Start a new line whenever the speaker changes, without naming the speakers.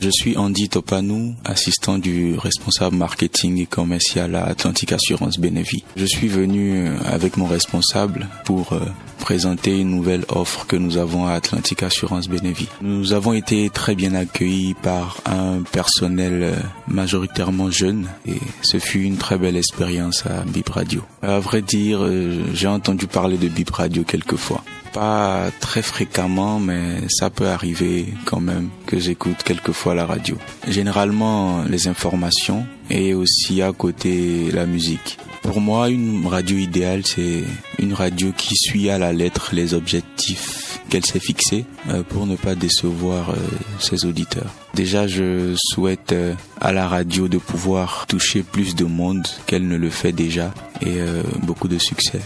Je suis Andy Topanou, assistant du responsable marketing et commercial à Atlantique Assurance Bénévi. Je suis venu euh, avec mon responsable pour euh, présenter une nouvelle offre que nous avons à Atlantique Assurance Bénévi. Nous avons été très bien accueillis par un personnel euh, majoritairement jeune et ce fut une très belle expérience à Bip Radio. À vrai dire, j'ai entendu parler de Bip Radio quelquefois. Pas très fréquemment, mais ça peut arriver quand même que j'écoute quelquefois la radio. Généralement les informations et aussi à côté la musique. Pour moi, une radio idéale, c'est une radio qui suit à la lettre les objectifs qu'elle s'est fixés euh, pour ne pas décevoir euh, ses auditeurs. Déjà, je souhaite euh, à la radio de pouvoir toucher plus de monde qu'elle ne le fait déjà et beaucoup de succès.